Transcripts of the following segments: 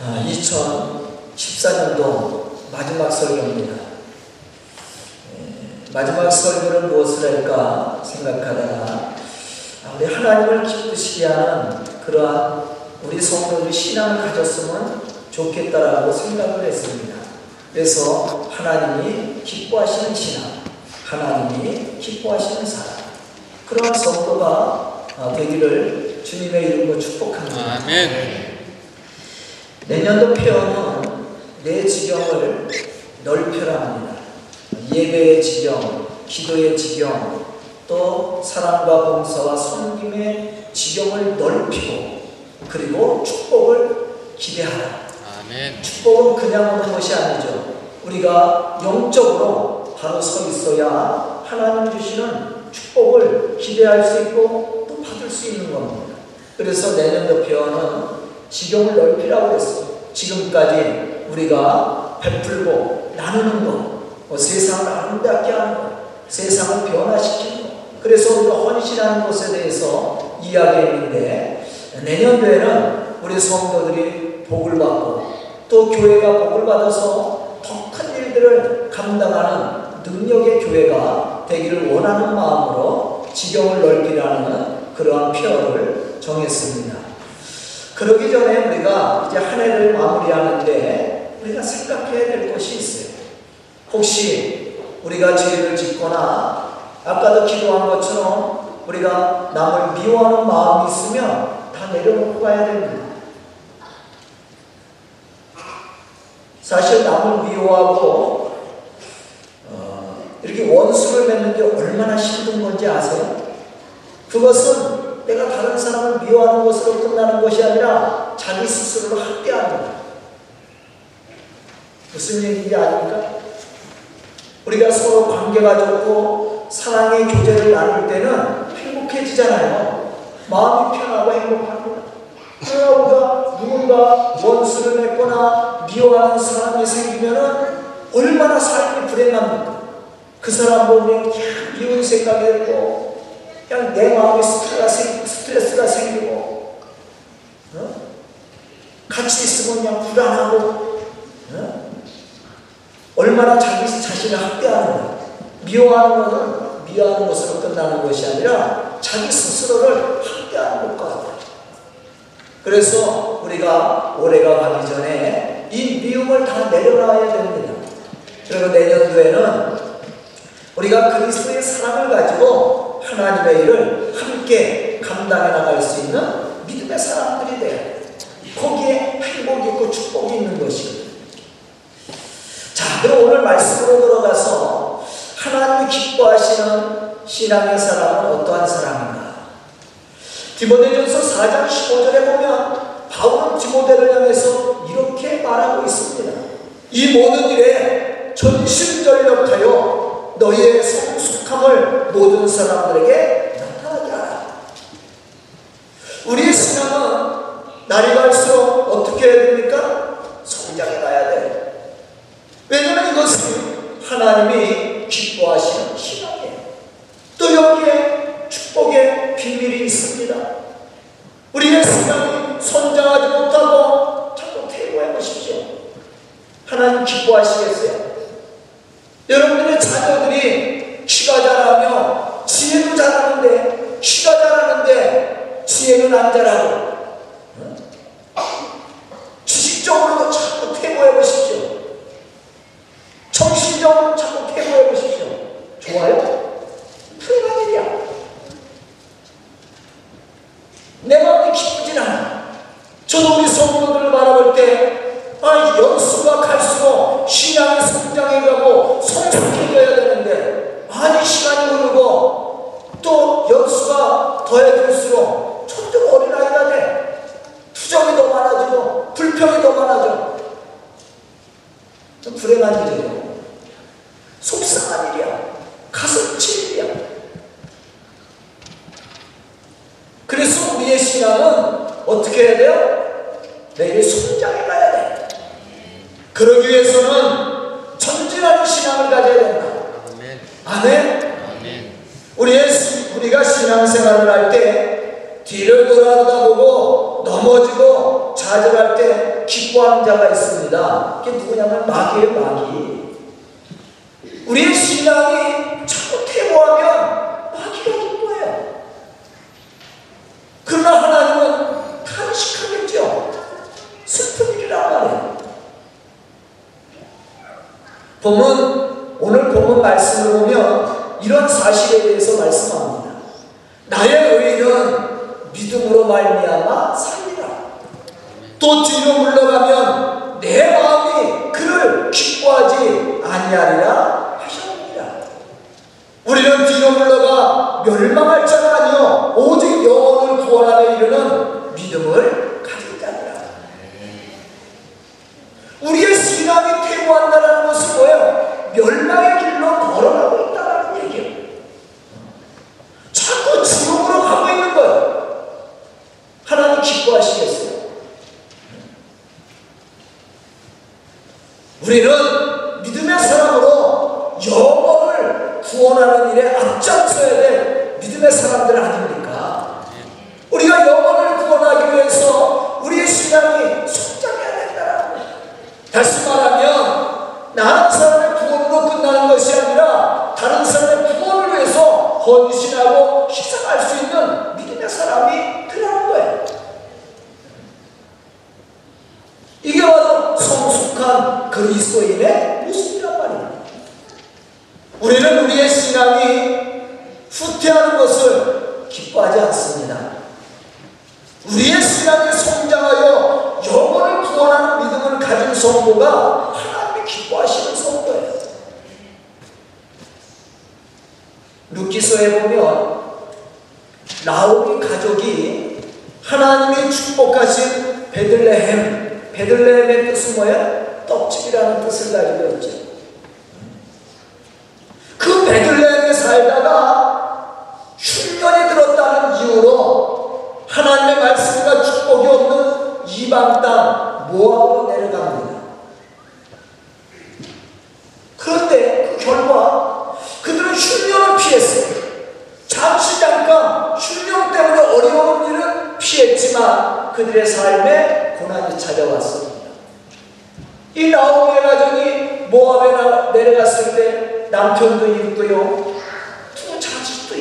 2014년도 마지막 설교입니다. 예, 마지막 설교를 무엇을 할까 생각하다가 우리 하나님을 기쁘시게 하는 그러한 우리 성도들이 신앙을 가졌으면 좋겠다라고 생각을 했습니다. 그래서 하나님이 기뻐하시는 신앙, 하나님이 기뻐하시는 사람, 그러한 성도가 되기를 주님의 이름으로 축복합니다. 아멘. 내년도 표현은 내 지경을 넓혀라 합니다. 예배의 지경, 기도의 지경, 또 사랑과 봉사와 섬김의 지경을 넓히고 그리고 축복을 기대하라. 아멘. 축복은 그냥 오는 것이 아니죠. 우리가 영적으로 바로 서 있어야 하나님 주시는 축복을 기대할 수 있고 또 받을 수 있는 겁니다. 그래서 내년도 표현은 지경을 넓히라고 했어요. 지금까지 우리가 베풀고 나누는 것, 뭐 세상을 아름답게 하는 것, 세상을 변화시키는 것, 그래서 우리가 헌신하는 것에 대해서 이야기했는데 내년도에는 우리 성도들이 복을 받고 또 교회가 복을 받아서 더 큰 일들을 감당하는 능력의 교회가 되기를 원하는 마음으로 지경을 넓히라는 그러한 표현을 정했습니다. 그러기 전에 우리가 이제 한 해를 마무리하는데 우리가 생각해야 될 것이 있어요. 혹시 우리가 죄를 짓거나 아까도 기도한 것처럼 우리가 남을 미워하는 마음이 있으면 다 내려놓고 가야 됩니다. 사실 남을 미워하고 어, 이렇게 원수를 맺는 게 얼마나 힘든 건지 아세요? 그것은 내가 다른 사람을 미워하는 것으로 끝나는 것이 아니라 자기 스스로를 학대하는 거예요. 무슨 얘기인지 아닙니까? 우리가 서로 관계가 좋고 사랑의 교제를 나눌 때는 행복해지잖아요. 마음이 편하고 행복합니다. 그러나 우리가 누군가 원수를 맺거나 미워하는 사람이 생기면은 얼마나 삶이 불행합니까? 그 사람 보면 그냥 미운 생각이 들고 그냥 내 마음에 스트레 스가, 생기고 어? 같이 있으면 그냥 불안하고 어? 얼마나 자기 자신을 학대하는 미워하는 것은 미워하는 것으로 끝나는 것이 아니라 자기 스스로를 학대하는 것과 같아요. 그래서 우리가 올해가 가기 전에 이 미움을 다 내려놔야 됩니다. 그리고 내년도에는 우리가 그리스도의 사랑을 가지고 하나님의 일을 함께 감당해 나갈 수 있는 믿음의 사람들이 돼요. 거기에 행복이 있고 축복이 있는 것이거든요. 자, 그럼 오늘 말씀으로 들어가서 하나님이 기뻐하시는 신앙의 사람은 어떠한 사람인가? 디모데전서 4장 15절에 보면 바울은 디모데를 향해서 이렇게 말하고 있습니다. 이 모든 일에 전심전력하여 너희의 성숙함을 모든 사람들에게. 우리의 신앙은 날이 갈수록 어떻게 해야 됩니까? 성장해 가야 돼. 왜냐하면 이것은 하나님이 기뻐하시는 신앙이에요. 또 여기에 축복의 비밀이 있습니다. 우리의 신앙이 성장하지 못하고 자꾸 퇴보해 보십시오. 하나님 기뻐하시겠어요? 여러분들의 자녀들이 키가 자라며 지혜도 자라는데 키가 자라는데 지혜는 안 자라고 지식적으로도 자꾸 퇴보해 보십시오. 정신적으로 자꾸 퇴보해 보십시오. 좋아요? 불행한 일이야. 내 마음이 기쁘진 않아. 저도 우리 성도들을 바라볼 때, 아, 연수가 갈수록 신앙이 성장해가고 성숙해져야 되는데, 아니, 시간이 흐르고 또 연수가 더해질수록 점점 어린아이가 돼. 투정이 더 많아지고, 불평이 더 많아져. 좀 불행한 일이에요. 속상한 일이야. 가슴 칠 일이야. 그래서 우리의 신앙은 어떻게 해야 돼요? 내일 성장해 가야 돼. 그러기 위해서는 전진하는 신앙을 가져야 된다. 아멘. 아멘. 아멘. 돌아보고 넘어 넘어지고 좌절할 때 기뻐하는 자가 있습니다. 그게 누구냐면 마귀예요, 마귀. 우리의 신앙이 자꾸 퇴보하면 마귀가 기뻐해요. 그러나 하나님은 탄식하겠죠. 슬픈 일이란 말이에요. 보면 오늘 본문 말씀을 보면 이런 사실에 대해서 말씀합니다. 나의 의인은 믿음으로 말미암아 살리라. 또 뒤로 물러가면 내 마음이 그를 기뻐하지 아니하리라 하셨느니라. 우리는 뒤로 물러가 멸망할 자가 아니요 오직 영혼을 구원하며 이르는 믿음을 가진 자니라. 우리의 신앙이 퇴보한다는 것은 뭐예요? 멸망의 길로 걸어가고 있다는 얘기예요. 자꾸 지옥으로 가고 있는 거예요. 하나님 기뻐하시겠어요? 우리는 믿음의 사람으로 영혼을 구원하는 일에 앞장서야 될 믿음의 사람들 아닙니까? 우리가 영혼을 구원하기 위해서 우리의 신앙이 성장해야 된다는 거예요. 다시 말하면 나한 사람의 구원으로 끝나는 것이 아니라 다른 사람의 구원을 위해서 헌신하고 희생할 수 있는 믿음의 사람이 되라는 거예요. 이게 바로 성숙한 그리스도인의 모습이란 말입니다. 우리는 우리의 신앙이 후퇴하는 것을 기뻐하지 않습니다. 우리의 신앙이 성장하여 영혼을 구원하는 믿음을 가진 성도가 하나님이 기뻐하시는 성도예요. 루키서에 보면 라오리 가족이 하나님이 축복하신 베들레헴, 베들레헴의 뜻은 뭐예요? 떡집이라는 뜻을 가지고 있죠. 그 베들레헴에 살다가 흉년이 들었다는 이유로 하나님의 말씀과 축복이 없는 이방 땅 모압으로 내려갑니다. 그런데 그 결과 그들은 흉년을 피했어요. 잠시 잠깐 흉년 때문에 어려운 일은 피했지만 그들의 삶에 고난이 찾아왔습니다. 이 나오미의 가정이 모압에 내려갔을 때 남편도 잃고요.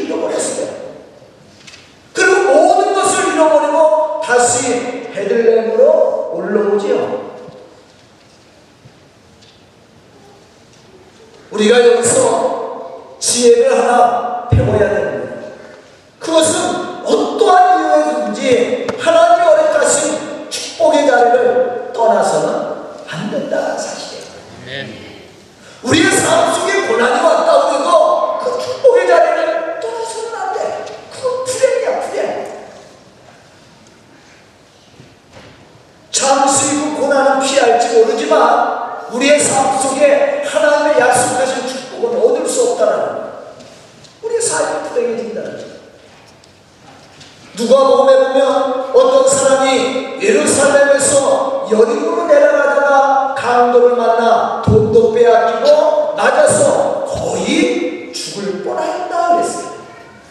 잃어버렸어요. 그리고 모든 것을 잃어버리고 다시 베들렘으로 올라오지요. 우리가 여기서 지혜를 하나 배워야 됩니다. 그것은 어떠한 이유에든지 하나님의 허락하신 축복의 자리를 떠나서는 안 된다는 사실이에요. 우리의 삶 속에 고난이 왔다 그래도 그 축복의 자리를 떠나서는 안 돼. 그건 불행이야, 불행. 잠시 그 고난은 모르지만 우리의 삶 속에 하나님의 약속하신 축복은 얻을 수 없다는 거예요. 우리의 삶이 불행해진다는 거예요. 누가복음에 보면 어떤 사람이 예루살렘에서 여리고로 내려가다가 강도를 만나 돈도 빼앗기고 맞아서 거의 죽을 뻔하였다 그랬어요.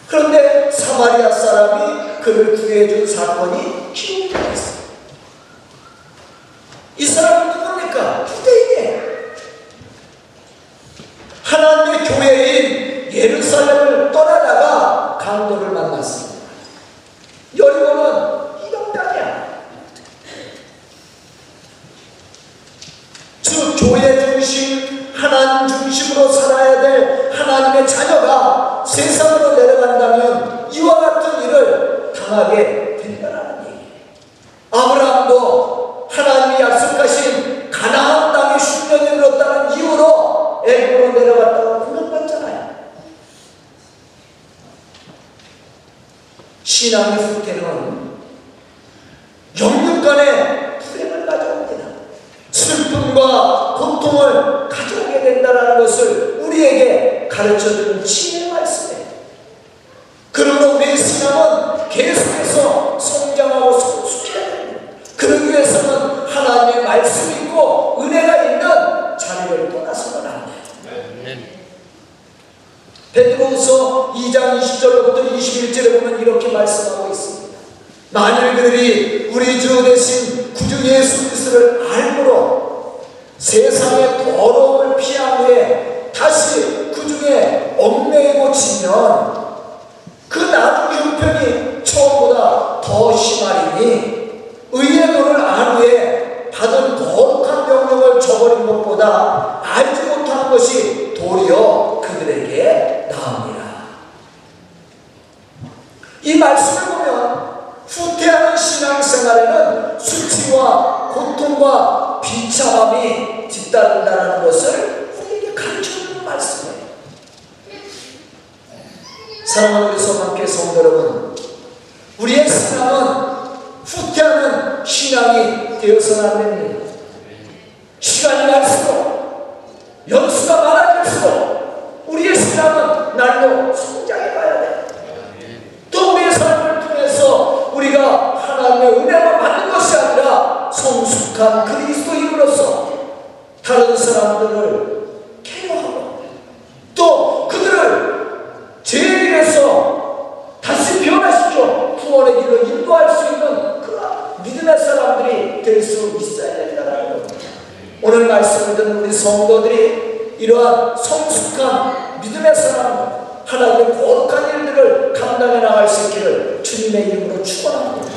그런데 사마리아 사람이 그를 구해준 사건이 기록되어 있어요. 이 사람은 누굽니까? 유대인이에요. 하나님의 교회인 예루살렘을 떠나다가 강도를 만났습니다. 여리고는 이동 땅이야. 즉 교회 중심, 하나님 중심으로 살아야 될 하나님의 자녀가 세상으로 내려간다면 이와 같은 일을 당하게 된다는 얘기예요. 아브라함도 하나님이 약속하신 가나안 땅에 흉년이 들었다는 이유로 애굽으로 내려갔다가 구원받잖아요. 신앙의 후퇴는 영육간의 불행을 가져옵니다. 슬픔과 고통을 가져오게 된다는 것을 우리에게 가르쳐주는 지혜의 말씀이에요. 그러므로 우리의 신앙은 계속해서 성장하고 성숙해야 됩니다. 그러기 위해서는 하나님의 말씀이 있고 은혜가 있는 자리를 떠나서는 안 돼요. 베드로후서 2장 20절로부터 21절에 보면 이렇게 말씀하고 있습니다. 만일 그들이 우리 주 대신 구주 예수 그리스도를 알므로 세상의 더러움을 피한 후에 다시 그 중에 얽매이고 고치면 그 나중 형편이 처음보다 더 심하리니 의의 도를 안 후에 받은 거룩한 명령을 저버린 것보다 알지 못하는 것이 도리어 그들에게 나옵니다. 이 말씀을 보면 후퇴하는 신앙생활에는 수치와 고통과 비참함이 뒤따른다는 것을 우리에게 가르쳐주는 말씀이에요. 사랑하는 우리 성함께 성도 여러분, 우리의 신앙은 후퇴하는 신앙이 되어서는 안 됩니다. 시간이 갈수록 연수가 많아질수록 우리의 신앙은 날로 성장해 가야 우리가 하나님의 은혜만 받는 것이 아니라 성숙한 그리스도인으로서 다른 사람들을 케어하고 또 그들을 제일에서 다시 변화시켜 구원의 길로 인도할 수 있는 그런 믿음의 사람들이 될 수 있어야 된다는 겁니다. 오늘 말씀을 듣는 우리 성도들이 이러한 성숙한 믿음의 사람 하나님의 거룩한 일들을 감당해 나갈 수 있기를 주님의 이름으로 축원합니다.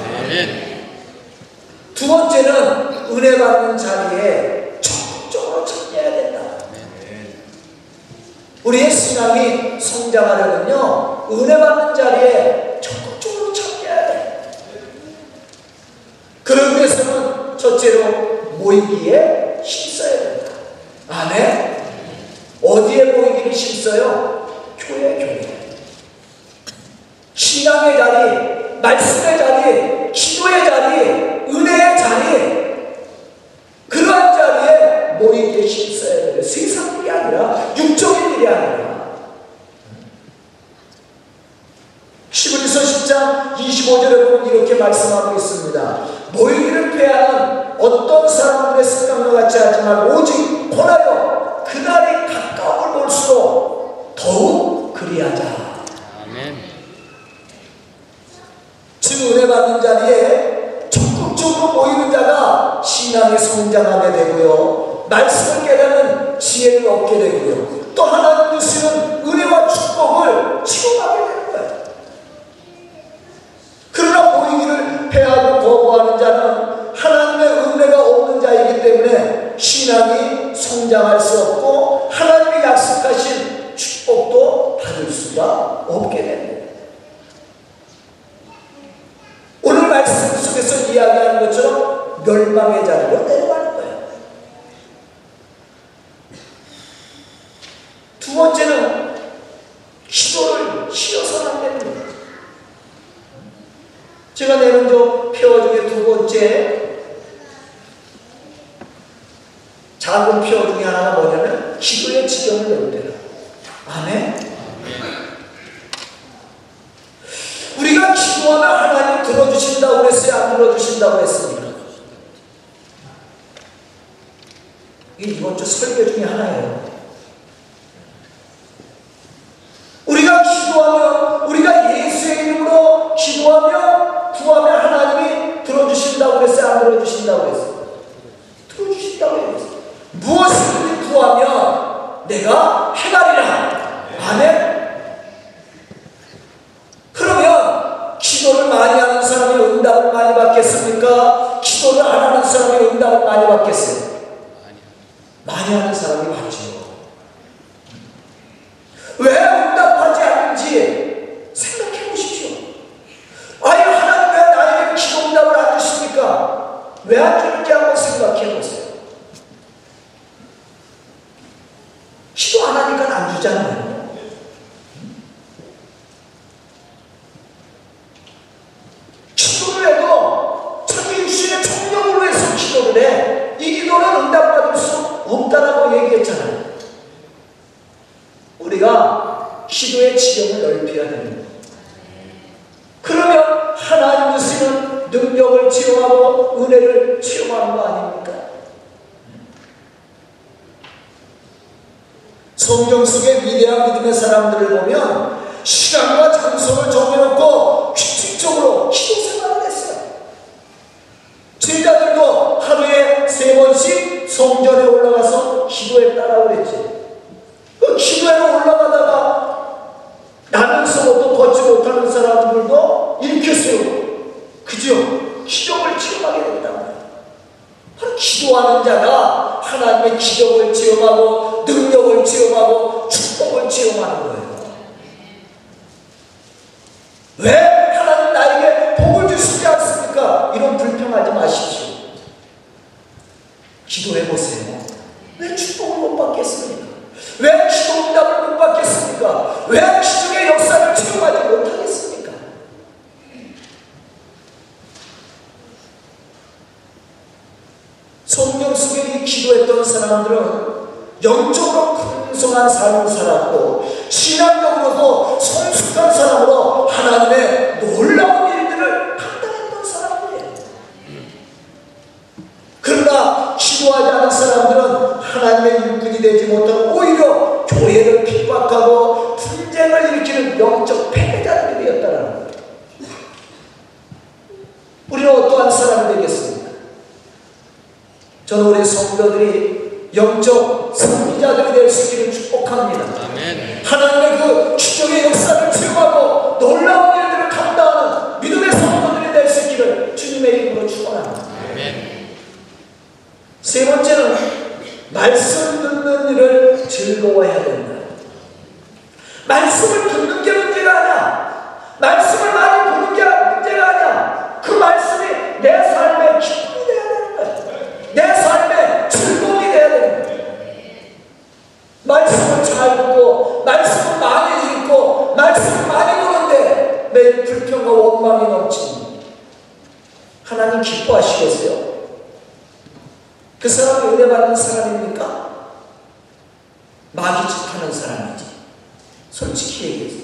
두 번째는 은혜 받는 자리에 적극적으로 참여해야 된다. 우리의 신앙이 성장하려면요, 은혜 받는 자리에 적극적으로 참여해야 돼. 그러기 위해서는 첫째로 모이기에 힘써야 된다. 아멘? 어디에 모이기를 힘써요? 교회, 교회. 신앙의 자리, 말씀의 자리, 기도의 자리, 은혜의 자리, 그러한 자리에 모이기에 힘써야 돼요. 세상 일이 아니라, 육적인 일이 아니라. 11서 10장 25절에 보면 이렇게 말씀하고 있습니다. 모이기를 패하는 어떤 사람들의 습관과 같이 하지 말고 오직 권하여 그날이 가까움을 볼수록 더욱 그리하자. 아멘. 주 은혜 받는 자리에 적극적으로 모이는 자가 신앙이 성장하게 되고요. 말씀을 깨닫는 지혜를 얻게 되고요. 또 하나님 주시는 은혜와 축복을 체험하게 되는 거예요. 그러나 모이기를 패하고 거부하는 자는 하나님의 은혜가 없는 자이기 때문에 신앙이 성장할 수 없고 하나님이 약속하신 축복도 받을 수가 없게 됩니다. 오늘 말씀 속에서 이야기하는 것처럼 멸망의 자리로 내려가는 거예요. 두 번째는 기도를 쉬어서는 안 됩니다. 제가 내는 저 표어 중에 두 번째 작은 표어 중에 하나가 뭐냐면 기도의 지경을 내는데요. 아멘. 우리가 기도하면 하나님 들어주신 했어요? 안 들어주신다고 했습니까? 이게 이번 주 설교 중에 하나예요. 우리가 기도하면, 우리가 예수의 이름으로 기도하면, 구하면 하나님이 들어주신다고 했어요? 안 들어주신다고 했어요? 들어주신다고 했어요. 무엇이든지 구하면 내가 해가리라. 아멘. 그러면 기도를 많이 하는 사람이 응답을 많이 받겠습니까? 기도를 안 하는 응답을 많이 받겠어요? 많이 하는 사람이. 왜 응답하지 않는지 생각해 보십시오. 아니, 하나님 왜 나에게 기도 응답을 안 주십니까? 왜 안 주는지 한번 생각해 보세요. 기도 안 하니까 안 주잖아요. 기도를 해도 자기 육신의 청력을 위해서 기도를 해. 이 기도는 응답받을 수 없다라고 얘기했잖아요. 우리가 기도의 지경을 넓혀야 됩니다. 그러면 하나님 주시는 능력을 체험하고 은혜를 체험하는 거 아닙니까? 성경 속의 위대한 믿음의 시간과 장소를 정해놓고 규칙적으로 생활을 했어요. 기도하는 자가 하나님의 기적을 체험하고 능력을 체험하고 축복을 체험하는 거예요. 왜 하나님 나에게 복을 주시지 않습니까? 이런 불평하지 마십시오. 기도해 보세요. 왜 축복을 못 받겠습니까? 왜 기도 응답을 못 받겠습니까? 왜 기적의 역사를 체험하지 못하겠습니까? 성경 속에 기도했던 사람들은 영적으로 풍성한 삶을 살았고 신앙적으로도 성숙한 사람으로 하나님의 놀라운 일들을 감당했던 사람들이에요. 그러나 기도하지 않은 사람들은 하나님의 일꾼이 되지 못하고 오히려 교회를 핍박하고 분쟁을 일으키는 영적 패배자들이 되었다는 거예요. 우리는 어떠한 사람이 되겠습니까? 저는 우리 성도들이 영적 승리자들이 될 수 있기를 축복합니다. 아멘. 하나님의 그 기적의 역사를 체험하고 놀라운 일들을 감당하는 믿음의 성도들이 될 수 있기를 주님의 이름으로 축원합니다. 세 번째는 말씀 듣는 일을 즐거워해야 된다. 말씀을 듣는 게 문제가 아니야. 말씀을 많이 보는 게 문제가 아니야. 그 말씀이 내 삶의 기쁨이 되어야 되는 거야. 내 삶의 즐거움이 되어야 되는 거야. 말씀을 잘 듣고 말씀을 많이 읽고 말씀을 많이 보는데 내 불평과 원망이 넘치니 하나님 기뻐하시겠어요? 그 사람이 은혜 받는 사람입니까? 마귀 짓하는 사람이지. 솔직히 얘기해서.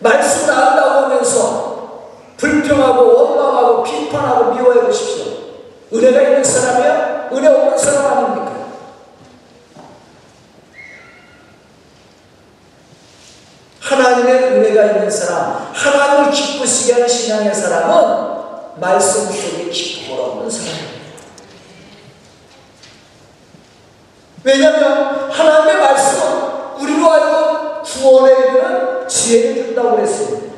말씀을 안다고 하면서 불평하고 원망하고 비판하고 미워해 보십시오. 은혜가 있는 사람이야? 은혜 없는 사람 아닙니까? 하나님의 은혜가 있는 사람, 하나님을 기쁘시게 하는 신앙의 사람은 말씀 속에 기쁨을 얻는 사람입니다. 왜냐하면 하나님의 말씀은 우리로 하여금 구원에 이르는 지혜를 준다고 그랬습니다.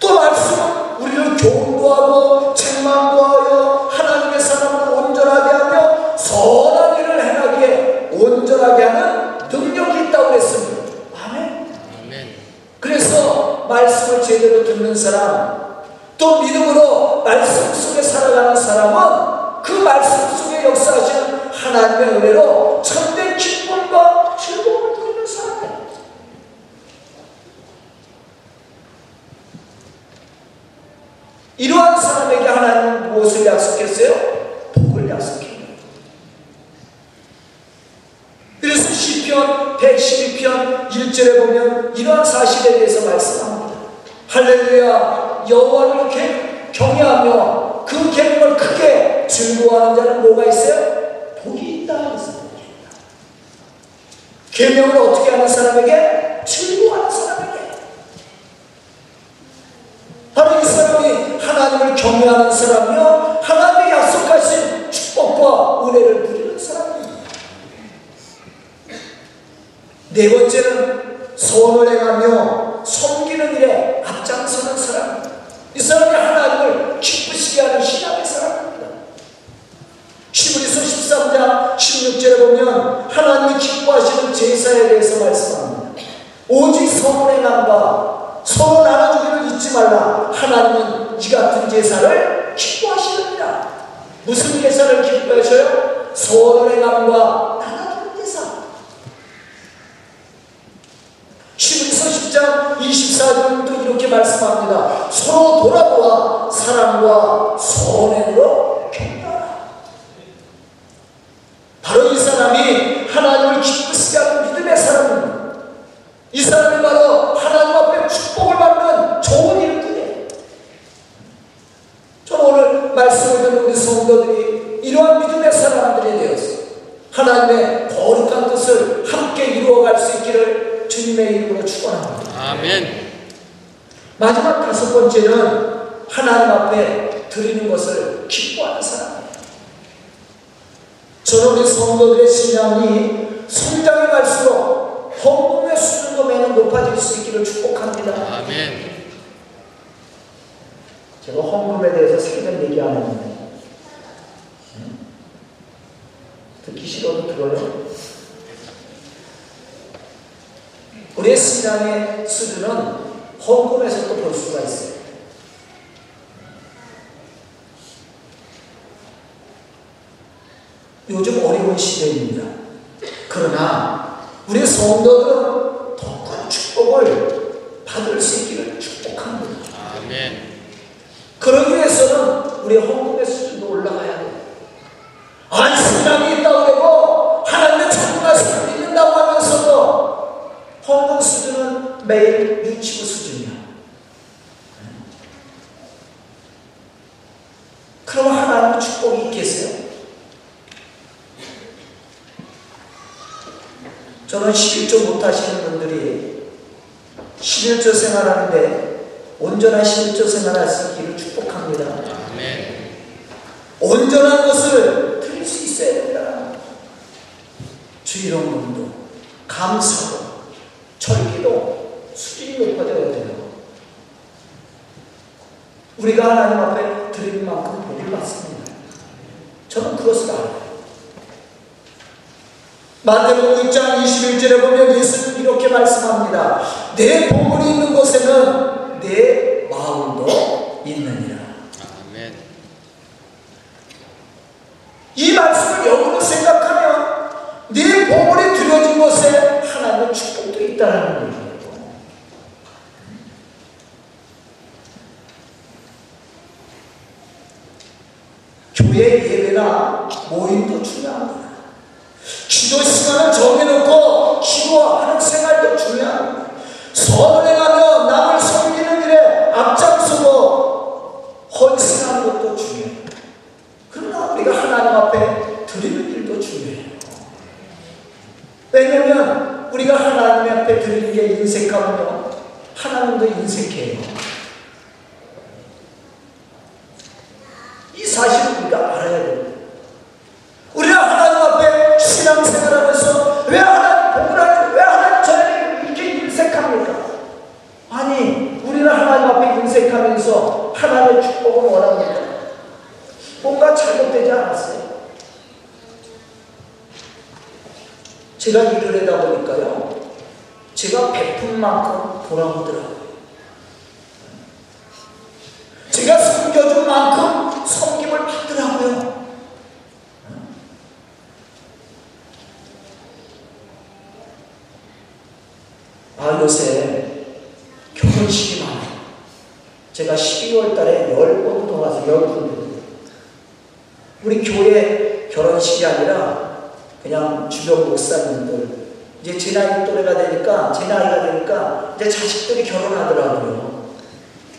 또 말씀은 우리를 교훈도 하고 책망도 하여 말씀을 제대로 듣는 사람, 또 믿음으로 말씀 속에 살아가는 사람은 그 말씀 속에 역사하시는 하나님의 은혜로 참된 기쁨과 즐거움을 누리는 사람이에요. 이러한 사람에게 하나님은 무엇을 약속했어요? 복을 약속해요. 그래서 시편 112편 1절에 보면 이러한 사실에 대해서 말씀합니다. 할렐루야 여호와를 이렇게 경외하며 그 계명을 크게 즐거워하는 자는 뭐가 있어요? 복이 있다 그랬습니다. 계명을 어떻게 하는 사람에게? 즐거워하는 사람에게. 바로 이 사람이 하나님을 경외하는 사람이요 하나님의 약속하신 축복과 은혜를 누리는 사람입니다. 네 번째는 선을 행하며 섬기는 일에 앞장서는 사람입니다. 이 사람이 하나님을 기쁘시게 하는 신앙의 사람입니다. 히브리서 13장 16절에 보면 하나님이 기뻐하시는 제사에 대해서 말씀합니다. 오직 선을 행함과 서로 나눠주기를 잊지 말라. 하나님은 이 같은 제사를 기뻐하시느니라. 무슨 제사를 기뻐하셔요? 선을 행함과 16장 24절부터 이렇게 말씀합니다. 서로 돌아보아 사랑과 소원으로 견뎌라. 바로 이 사람이 하나님을 기쁘시게 하는 믿음의 사람입니다. 이 사람이 바로 하나님 앞에 축복을 받는 좋은 일꾼이에요. 저는 오늘 말씀을 듣는 우리 성도들이 이러한 믿음의 사람들이 되어서 하나님의 거룩한 뜻을 함께 이루어갈 수 있기를 주님의 이름으로 축원합니다. 아멘. 마지막 다섯 번째는 하나님 앞에 드리는 것을 기뻐하는 사람이에요. 저는 우리 성도들의 신앙이 성장해 갈수록 헌금의 수준도 매년 높아질 수 있기를 축복합니다. 아멘. 제가 헌금에 대해서 세금 얘기 안 했는데 듣기 싫어도 들어요. 우리의 신앙의 수준은 헌금에서도 볼 수가 있어요. 요즘 어려운 시대입니다. 그러나 우리 성도들은 더 큰 축복을 받을 수 있기를 축복합니다. 아멘. 그러기 위해서는 우리 헌금의 수준도 올라가야 돼요. 아니, 신앙이 있다고 그러고 하나님의 천국 말씀을 믿는다고 하면서도 헌금 수준은 매일 유치부 수준이야. 그럼 하나님의 축복이 있겠어요? 저는 11조 못하시는 분들이 11조 생활하는데 온전한 11조 생활할 수 있기를 축복합니다. 아멘. 온전한 것을 드릴 수 있어야 된다. 주일원금도 감사도 절기도 수준이 높아져야 돼요. 우리가 하나님 앞에 드릴 만큼 복을 받습니다. 저는 그것을 알아요. 마태복음 6장 21절에 보면 예수는 이렇게 말씀합니다. 내 보물이 있는 곳에는 내 마음도 있느니라. 아멘. 이 말씀을 역으로 생각하면 네 보물이 들여진 곳에 하나님의 축복도 있다는 거예요. 교회 예배나 모임도 중요합니다. 기도 시간을 정해놓고 기도하는 생활도 중요합니다. 선을 행하며 남을 섬기는 일에 앞장서고 헌신하는 것도 중요해요. 그러나 우리가 하나님 앞에 드리는 일도 중요해요. 왜냐하면 우리가 하나님 앞에 드리는 게 인색하면요. 하나님도 인색해요. 이 사실을 우리가 알아야 됩니 돌아오더라고요. 제가 섬겨준 만큼 섬김을 받더라고요. 아, 요새 결혼식이 많아요. 제가 12월 달에 10번 도와서 10군데 우리 교회 결혼식이 아니라 그냥 주변 목사님들 이제 제 나이 또래가 되니까 제 나이가 되니까 이제 자식들이 결혼하더라고요.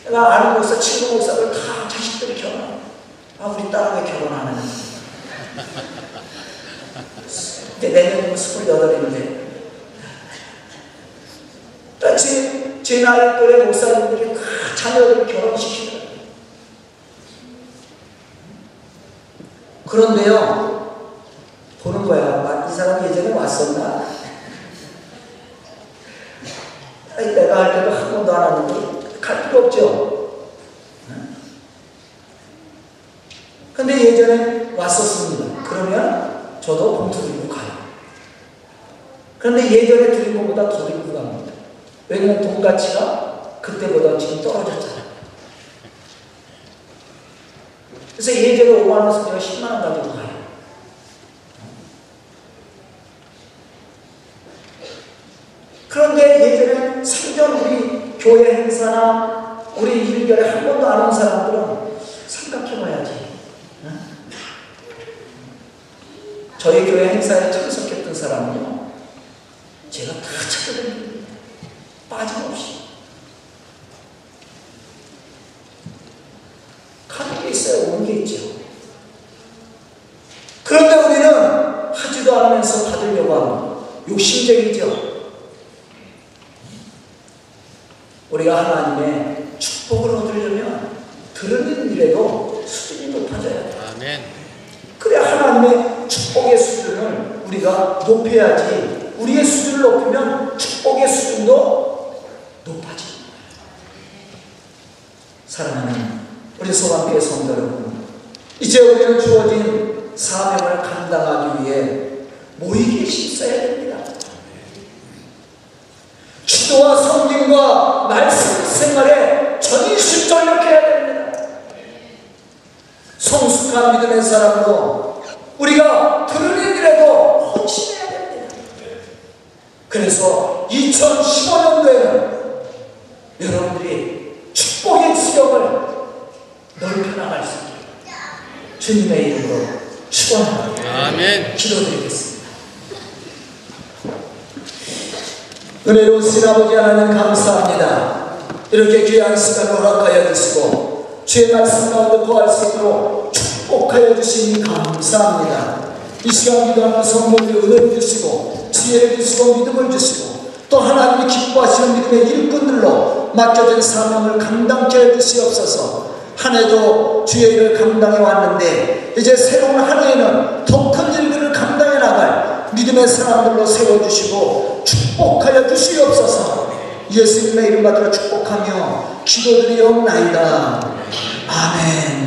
내가 아는 목사, 친구 목사들 다 자식들이 결혼. 아 우리 딸은 왜 결혼하는? 이제 내년이면 스물여덟인데 제, 제 나이 또래 목사님들이 다 자녀들을 결혼시키더라고요. 그런데요, 보는 거야. 이 사람 예전에 왔었나? 아니, 내가 할 때도 한 번도 안 왔는데, 갈 필요 없죠. 근데 예전에 왔었습니다. 그러면 저도 봉투 들고 가요. 그런데 예전에 드린 것보다 더 들고 갑니다. 왜냐면 돈 가치가 그때보다 지금 떨어졌잖아요. 그래서 예전에 5만 원 쓰면 10만 원 가지고 가요. 그런데 예전에 생전 우리 교회 행사나 우리 일결에 한 번도 안 온 사람들은 생각해봐야지. 응? 저희 교회 행사에 참석했던 사람은요, 제가 다 찾아드립니다. 빠짐없이. 가는 게 있어요. 오는 게 있죠. 그런데 우리는 하지도 않으면서 받으려고 하는 욕심쟁이죠. 우리가 하나님의 축복을 얻으려면 들은 일에도 수준이 높아져야 돼. 아멘. 그래 하나님의 축복의 수준을 우리가 높여야지. 우리의 수준을 높이면 축복의 수준도 높아집니다. 사랑하는 우리 소방교회 성도 여러분, 이제 우리는 주어진 사명을 감당하기 위해 모이기 힘써야 됩니다. 기도와 성경과 말씀 생활에 전인실전력 해야 됩니다. 성숙한 믿음의 사람으로 우리가 들은 일이라도 헌신해야 됩니다. 그래서 2015년도에는 여러분들이 축복의 지경을 넓혀 나갈 수 있게 주님의 이름으로 축원합니다. 아멘. 기도드리겠습니다. 은혜로우신 아버지 하나님 감사합니다. 이렇게 귀한 시간을 허락하여 주시고 주의 말씀 가운데 거할 수 있도록 축복하여 주시니 감사합니다. 이 시간 기도하는 성도들이 은혜를 주시고 지혜를 주시고 믿음을 주시고 또 하나님이 기뻐하시는 믿음의 일꾼들로 맡겨진 사명을 감당케 해 주시옵소서 한 해도 주의 일을 감당해 왔는데 이제 새로운 한 해에는 더 큰 일들을 감당해 나갈 믿음의 사람들로 세워주시고 축복하여 주시옵소서. 예수님의 이름 받들어 축복하며 기도드리옵나이다. 아멘